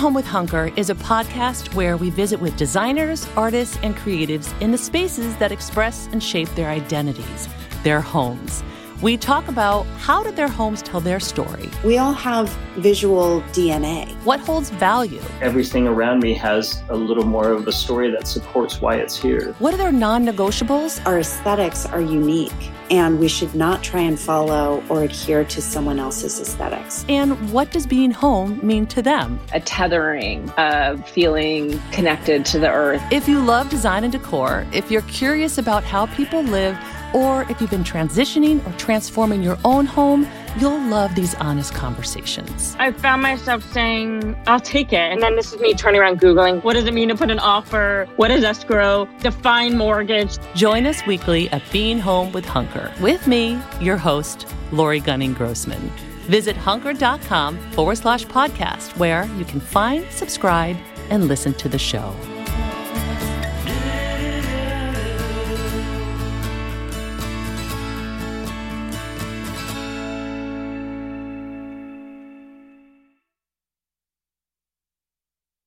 Home with Hunker is a podcast where we visit with designers, artists, and creatives in the spaces that express and shape their identities, their homes. We talk about how did their homes tell their story? We all have visual DNA. What holds value? Everything around me has a little more of a story that supports why it's here. What are their non negotiables? Our aesthetics are unique, and we should not try and follow or adhere to someone else's aesthetics. And what does being home mean to them? A tethering of feeling connected to the earth. If you love design and decor, if you're curious about how people live, or if you've been transitioning or transforming your own home, you'll love these honest conversations. I found myself saying, I'll take it. And then this is me turning around Googling, what does it mean to put an offer? What is escrow? Define mortgage. Join us weekly at Being Home with Hunker with me, your host, Lori Gunning Grossman. Visit hunker.com forward slash podcast, where you can find, subscribe, and listen to the show.